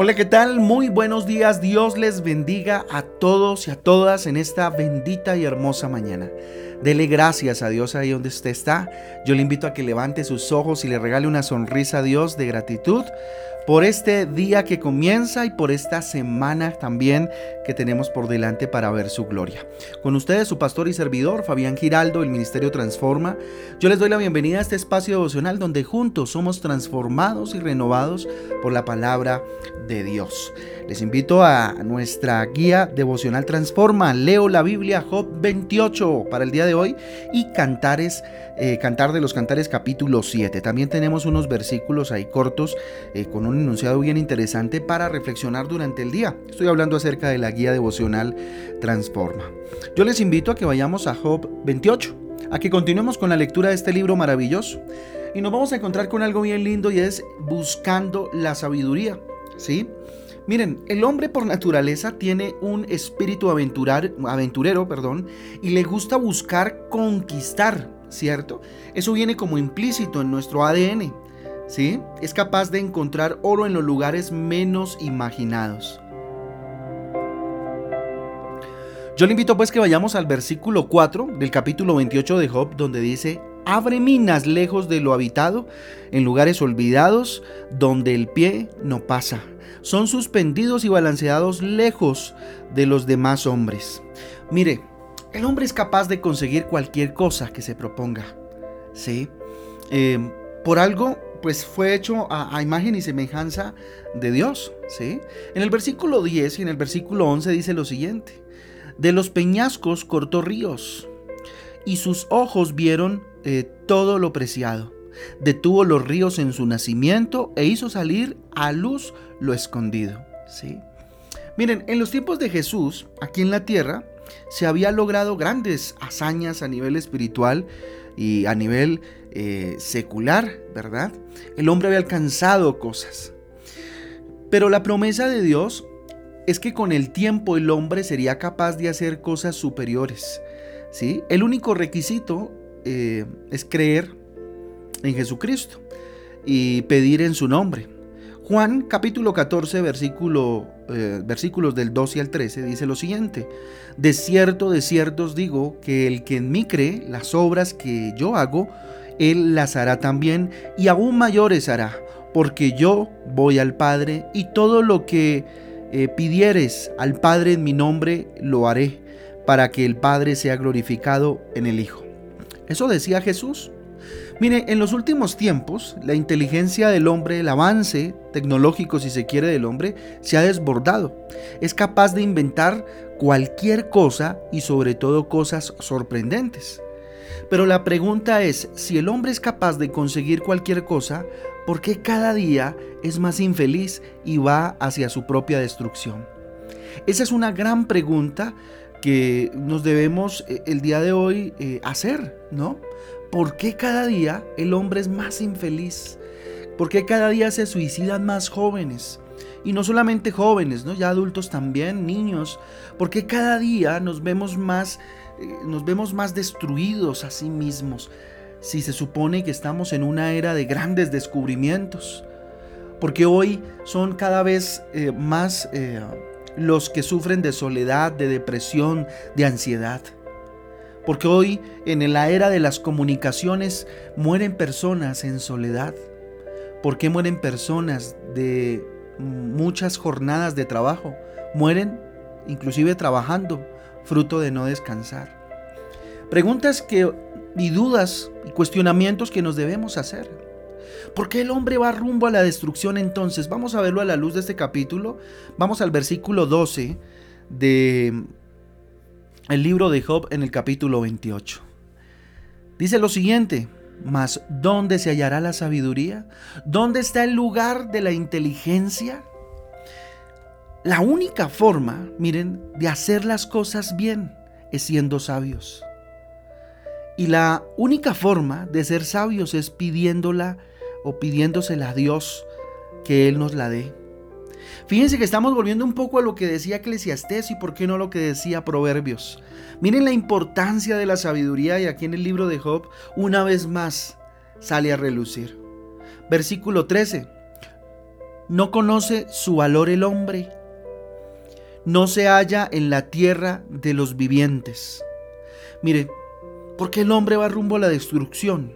Hola, ¿qué tal? Muy buenos días. Dios les bendiga a todos y a todas en esta bendita y hermosa mañana. Dele gracias a Dios ahí donde usted está. Yo le invito a que levante sus ojos y le regale una sonrisa a Dios de gratitud por este día que comienza y por esta semana también que tenemos por delante para ver su gloria. Con ustedes su pastor y servidor Fabián Giraldo, el Ministerio Transforma. Yo les doy la bienvenida a este espacio devocional donde juntos somos transformados y renovados por la palabra de Dios. Les invito a nuestra guía devocional Transforma. Leo la Biblia Job 28 para el día de hoy y Cantares, eh, Cantar de los Cantares capítulo 7. También tenemos unos versículos ahí cortos eh, con un enunciado bien interesante para reflexionar durante el día. Estoy hablando acerca de la guía devocional Transforma. Yo les invito a que vayamos a Job 28, a que continuemos con la lectura de este libro maravilloso. Y nos vamos a encontrar con algo bien lindo y es buscando la sabiduría. ¿Sí? Miren, el hombre por naturaleza tiene un espíritu aventurar, aventurero, perdón, y le gusta buscar conquistar, ¿cierto? Eso viene como implícito en nuestro ADN, Es capaz de encontrar oro en los lugares menos imaginados. Yo le invito pues que vayamos al versículo 4 del capítulo 28 de Job, donde dice, abre minas lejos de lo habitado, en lugares olvidados, donde el pie no pasa son suspendidos y balanceados lejos de los demás hombres. Mire, el hombre es capaz de conseguir cualquier cosa que se proponga. ¿Sí? Em, por algo, pues fue hecho a, imagen y semejanza de Dios. ¿Sí? En el versículo 10 y en el versículo 11 dice lo siguiente. De los peñascos cortó ríos y sus ojos vieron eh, todo lo preciado detuvo los ríos en su nacimiento e hizo salir a luz lo escondido. ¿sí? Miren, en los tiempos de Jesús, aquí en la tierra, se había logrado grandes hazañas a nivel espiritual y a nivel eh, secular, ¿verdad? El hombre había alcanzado cosas. Pero la promesa de Dios es que con el tiempo el hombre sería capaz de hacer cosas superiores. ¿sí? El único requisito eh, es creer en Jesucristo y pedir en su nombre. Juan capítulo 14 versículo, eh, versículos del 12 al 13 dice lo siguiente, de cierto, de cierto os digo que el que en mí cree, las obras que yo hago, él las hará también y aún mayores hará, porque yo voy al Padre y todo lo que eh, pidieres al Padre en mi nombre lo haré, para que el Padre sea glorificado en el Hijo. Eso decía Jesús. Mire, en los últimos tiempos, la inteligencia del hombre, el avance tecnológico, si se quiere, del hombre, se ha desbordado. Es capaz de inventar cualquier cosa y sobre todo cosas sorprendentes. Pero la pregunta es, si el hombre es capaz de conseguir cualquier cosa, ¿por qué cada día es más infeliz y va hacia su propia destrucción? Esa es una gran pregunta que nos debemos eh, el día de hoy eh, hacer, ¿no? ¿Por qué cada día el hombre es más infeliz? ¿Por qué cada día se suicidan más jóvenes? Y no solamente jóvenes, ¿no? Ya adultos también, niños. ¿Por qué cada día nos vemos más, nos vemos más destruidos a sí mismos? Si se supone que estamos en una era de grandes descubrimientos. Porque hoy son cada vez eh, más eh, los que sufren de soledad, de depresión, de ansiedad. Porque hoy, en la era de las comunicaciones, mueren personas en soledad. ¿Por qué mueren personas de muchas jornadas de trabajo? Mueren inclusive trabajando, fruto de no descansar. Preguntas que y dudas y cuestionamientos que nos debemos hacer. ¿Por qué el hombre va rumbo a la destrucción entonces? Vamos a verlo a la luz de este capítulo. Vamos al versículo 12 de libro de Job en el capítulo 28. Dice lo siguiente, mas ¿dónde se hallará la sabiduría? ¿Dónde está el lugar de la inteligencia? La única forma, miren, de hacer las cosas bien es siendo sabios. Y la única forma de ser sabios es pidiéndola o pidiéndosela a Dios que Él nos la dé. Fíjense que estamos volviendo un poco a lo que decía Eclesiastés y por qué no lo que decía Proverbios. Miren la importancia de la sabiduría y aquí en el libro de Job una vez más sale a relucir. Versículo 13. No conoce su valor el hombre. No se halla en la tierra de los vivientes. Mire, porque el hombre va rumbo a la destrucción.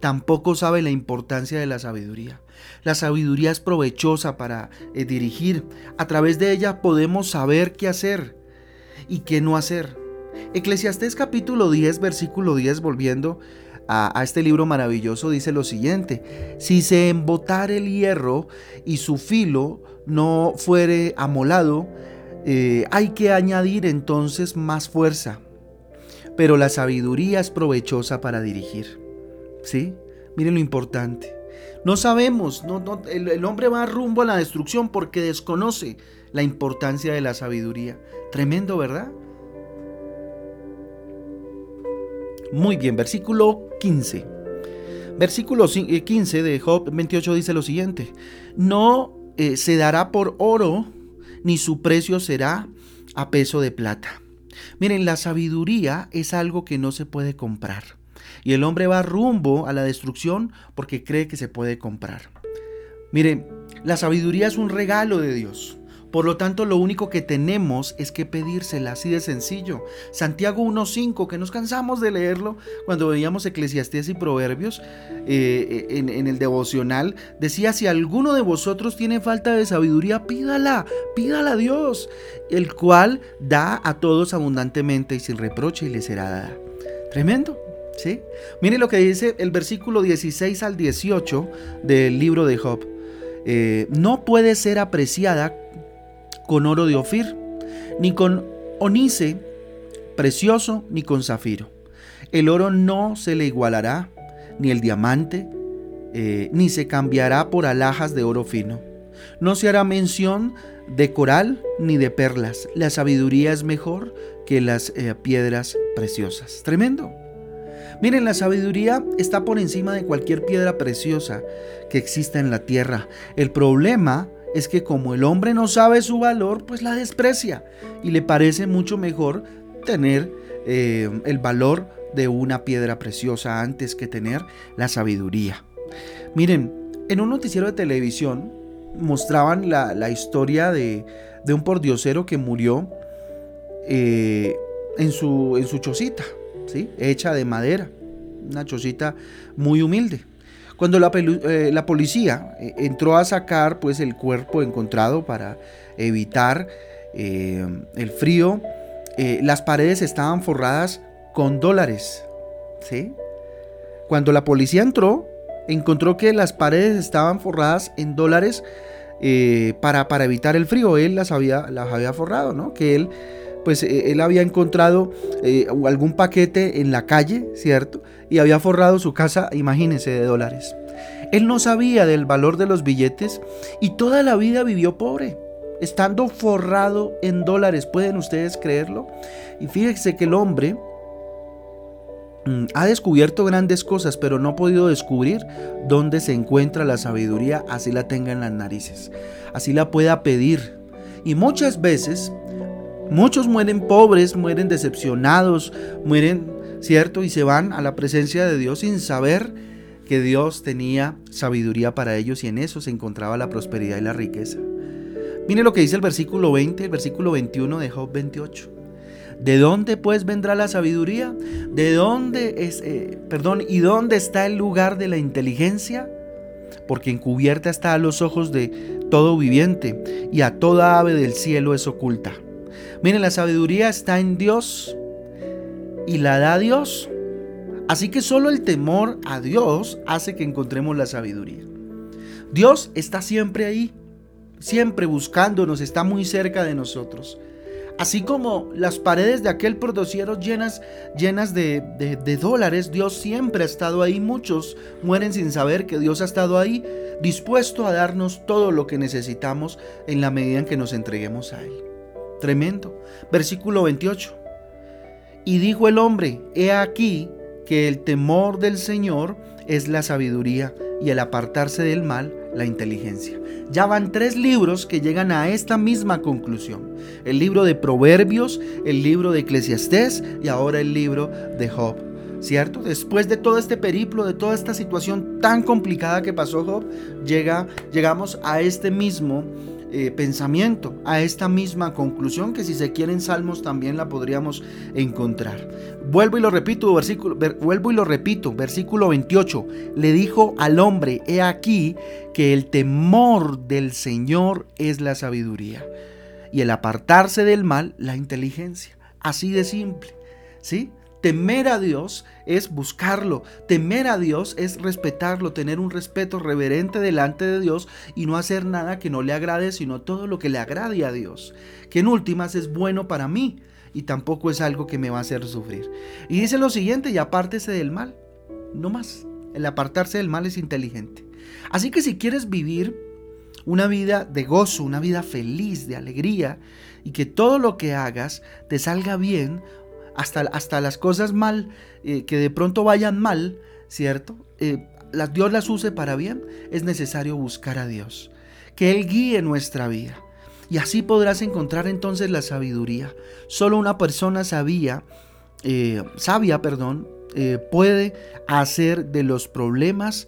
Tampoco sabe la importancia de la sabiduría. La sabiduría es provechosa para eh, dirigir. A través de ella podemos saber qué hacer y qué no hacer. Eclesiastés capítulo 10, versículo 10, volviendo a, a, este libro maravilloso, dice lo siguiente, si se embotare el hierro y su filo no fuere amolado, eh, hay que añadir entonces más fuerza. Pero la sabiduría es provechosa para dirigir. ¿Sí? Miren lo importante. No sabemos, el hombre va rumbo a la destrucción porque desconoce la importancia de la sabiduría. Tremendo, ¿verdad? Muy bien, versículo 15. Versículo 15 eh, de Job 28 dice lo siguiente. No eh, se dará por oro, ni su precio será a peso de plata. Miren, la sabiduría es algo que no se puede comprar. Y el hombre va rumbo a la destrucción porque cree que se puede comprar. Miren, la sabiduría es un regalo de Dios. Por lo tanto, lo único que tenemos es que pedírsela, así de sencillo. Santiago 1.5, que nos cansamos de leerlo cuando veíamos Eclesiastés y Proverbios eh, en, en, el devocional, decía, si alguno de vosotros tiene falta de sabiduría, pídala, pídala a Dios, el cual da a todos abundantemente y sin reproche y le será dada. Tremendo. ¿Sí? Mire lo que dice el versículo 16 al 18 del libro de Job. Eh, no puede ser apreciada con oro de Ofir, ni con onice precioso, ni con zafiro. El oro no se le igualará, ni el diamante, eh, ni se cambiará por alhajas de oro fino. No se hará mención de coral ni de perlas. La sabiduría es mejor que las eh, piedras preciosas. Tremendo. Miren, la sabiduría está por encima de cualquier piedra preciosa que exista en la tierra. El problema es que como el hombre no sabe su valor, pues la desprecia y le parece mucho mejor tener eh, el valor de una piedra preciosa antes que tener la sabiduría. Miren, en un noticiero de televisión mostraban la, historia de, un pordiosero que murió eh, en, su, en su chocita, ¿sí? hecha de madera, una chocita muy humilde. Cuando la, eh, policía eh, entró a sacar pues, el cuerpo encontrado para evitar eh, el frío, las paredes estaban forradas con dólares. ¿sí? Cuando la policía entró, encontró que las paredes estaban forradas en dólares para, para, evitar el frío. Él las había, las había forrado, ¿no? Que él pues eh, él había encontrado eh, algún paquete en la calle, ¿cierto? Y había forrado su casa, imagínense, de dólares. Él no sabía del valor de los billetes y toda la vida vivió pobre, estando forrado en dólares. ¿Pueden ustedes creerlo? Y fíjense que el hombre mm, ha descubierto grandes cosas, pero no ha podido descubrir dónde se encuentra la sabiduría, así la tenga en las narices, así la pueda pedir. Y muchas veces Muchos mueren pobres, mueren decepcionados, mueren, ¿cierto? Y se van a la presencia de Dios sin saber que Dios tenía sabiduría para ellos y en eso se encontraba la prosperidad y la riqueza. Mire lo que dice el versículo 20, el versículo 21 de Job 28. ¿De dónde pues vendrá la sabiduría? ¿De dónde es, eh, perdón, y dónde está el lugar de la inteligencia? Porque encubierta está a los ojos de todo viviente y a toda ave del cielo es oculta. Miren, la sabiduría está en Dios y la da Dios. Así que solo el temor a Dios hace que encontremos la sabiduría. Dios está siempre ahí, siempre buscándonos, está muy cerca de nosotros. Así como las paredes de aquel protociero llenas, llenas de, de, dólares, Dios siempre ha estado ahí. Muchos mueren sin saber que Dios ha estado ahí, dispuesto a darnos todo lo que necesitamos en la medida en que nos entreguemos a Él. Tremendo. Versículo 28. Y dijo el hombre, he aquí que el temor del Señor es la sabiduría y el apartarse del mal la inteligencia. Ya van tres libros que llegan a esta misma conclusión. El libro de Proverbios, el libro de Eclesiastés y ahora el libro de Job. ¿cierto? Después de todo este periplo, de toda esta situación tan complicada que pasó Job, llega, llegamos a este mismo eh, pensamiento, a esta misma conclusión que si se quieren salmos también la podríamos encontrar. Vuelvo y lo repito, versículo, vuelvo y lo repito, versículo 28. Le dijo al hombre, he aquí que el temor del Señor es la sabiduría y el apartarse del mal la inteligencia. Así de simple, ¿sí? Temer a Dios es buscarlo. Temer a Dios es respetarlo, tener un respeto reverente delante de Dios y no hacer nada que no le agrade, sino todo lo que le agrade a Dios. Que en últimas es bueno para mí y tampoco es algo que me va a hacer sufrir. Y dice lo siguiente, y apártese del mal. No más. El apartarse del mal es inteligente. Así que si quieres vivir una vida de gozo, una vida feliz, de alegría, y que todo lo que hagas te salga bien, hasta, hasta las cosas mal, eh, que de pronto vayan mal, ¿cierto? Eh, Dios las use para bien, es necesario buscar a Dios, que Él guíe nuestra vida. Y así podrás encontrar entonces la sabiduría. Solo una persona sabía, eh, sabia, perdón, puede hacer de los problemas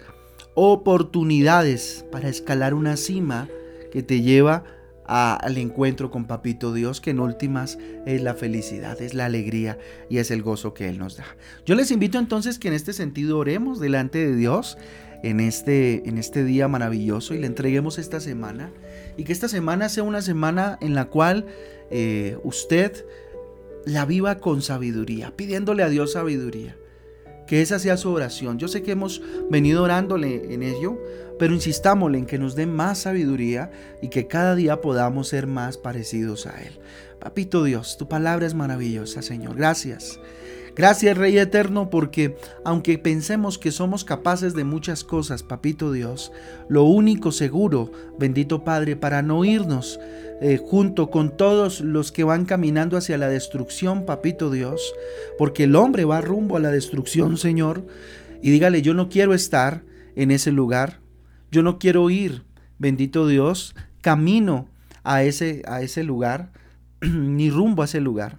oportunidades para escalar una cima que te lleva al encuentro con Papito Dios, que en últimas es la felicidad, es la alegría y es el gozo que Él nos da. Yo les invito entonces que en este sentido oremos delante de Dios en este, en este día maravilloso y le entreguemos esta semana y que esta semana sea una semana en la cual eh, usted la viva con sabiduría, pidiéndole a Dios sabiduría. Que esa sea su oración. Yo sé que hemos venido orándole en ello, pero insistámosle en que nos dé más sabiduría y que cada día podamos ser más parecidos a Él. Papito Dios, tu palabra es maravillosa, Señor. Gracias. Gracias Rey Eterno porque aunque pensemos que somos capaces de muchas cosas, Papito Dios, lo único seguro, bendito Padre, para no irnos eh, junto con todos los que van caminando hacia la destrucción, Papito Dios, porque el hombre va rumbo a la destrucción, Señor, y dígale, yo no quiero estar en ese lugar, yo no quiero ir, bendito Dios, camino a ese, a ese lugar, ni rumbo a ese lugar.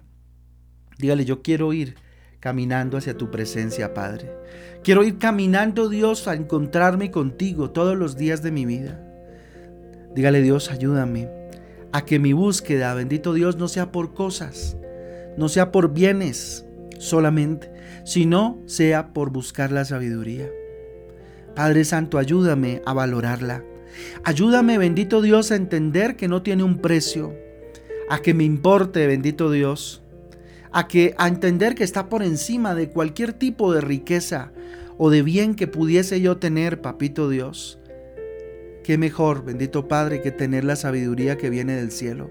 Dígale, yo quiero ir caminando hacia tu presencia, Padre. Quiero ir caminando, Dios, a encontrarme contigo todos los días de mi vida. Dígale, Dios, ayúdame a que mi búsqueda, bendito Dios, no sea por cosas, no sea por bienes solamente, sino sea por buscar la sabiduría. Padre Santo, ayúdame a valorarla. Ayúdame, bendito Dios, a entender que no tiene un precio, a que me importe, bendito Dios, a que a entender que está por encima de cualquier tipo de riqueza o de bien que pudiese yo tener, papito Dios. Qué mejor, bendito Padre, que tener la sabiduría que viene del cielo.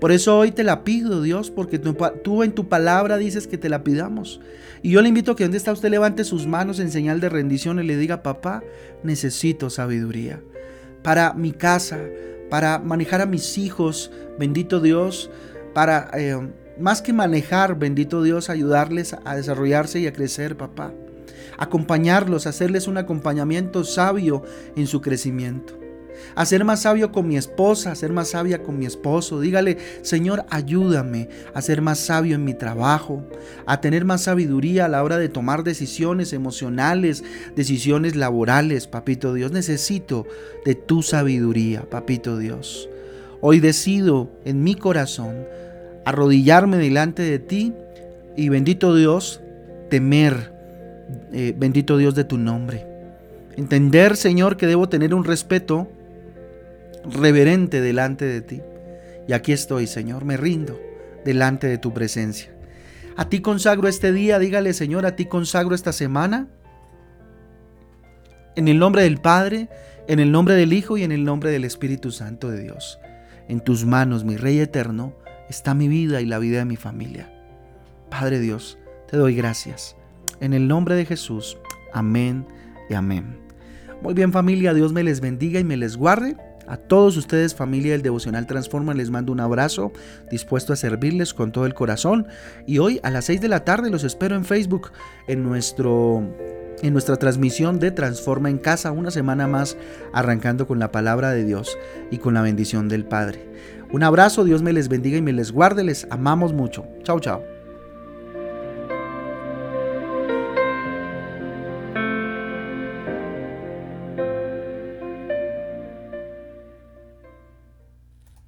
Por eso hoy te la pido, Dios, porque tú, en tu palabra dices que te la pidamos. Y yo le invito a que donde está usted levante sus manos en señal de rendición y le diga, papá, necesito sabiduría para mi casa, para manejar a mis hijos, bendito Dios, para eh, más que manejar, bendito Dios, ayudarles a desarrollarse y a crecer, papá. Acompañarlos, hacerles un acompañamiento sabio en su crecimiento. A ser más sabio con mi esposa, a ser más sabia con mi esposo. Dígale, Señor, ayúdame a ser más sabio en mi trabajo, a tener más sabiduría a la hora de tomar decisiones emocionales, decisiones laborales, papito Dios. Necesito de tu sabiduría, papito Dios. Hoy decido en mi corazón arrodillarme delante de ti y bendito Dios, temer, eh, bendito Dios de tu nombre. Entender, Señor, que debo tener un respeto reverente delante de ti. Y aquí estoy, Señor, me rindo delante de tu presencia. A ti consagro este día, dígale, Señor, a ti consagro esta semana. En el nombre del Padre, en el nombre del Hijo y en el nombre del Espíritu Santo de Dios. En tus manos, mi Rey eterno, está mi vida y la vida de mi familia. Padre Dios, te doy gracias. En el nombre de Jesús. Amén y amén. Muy bien familia, Dios me les bendiga y me les guarde. A todos ustedes, familia del Devocional Transforma, les mando un abrazo, dispuesto a servirles con todo el corazón. Y hoy a las 6 de la tarde los espero en Facebook, en nuestro en nuestra transmisión de Transforma en Casa, una semana más arrancando con la palabra de Dios y con la bendición del Padre. Un abrazo, Dios me les bendiga y me les guarde, les amamos mucho. Chao, chao.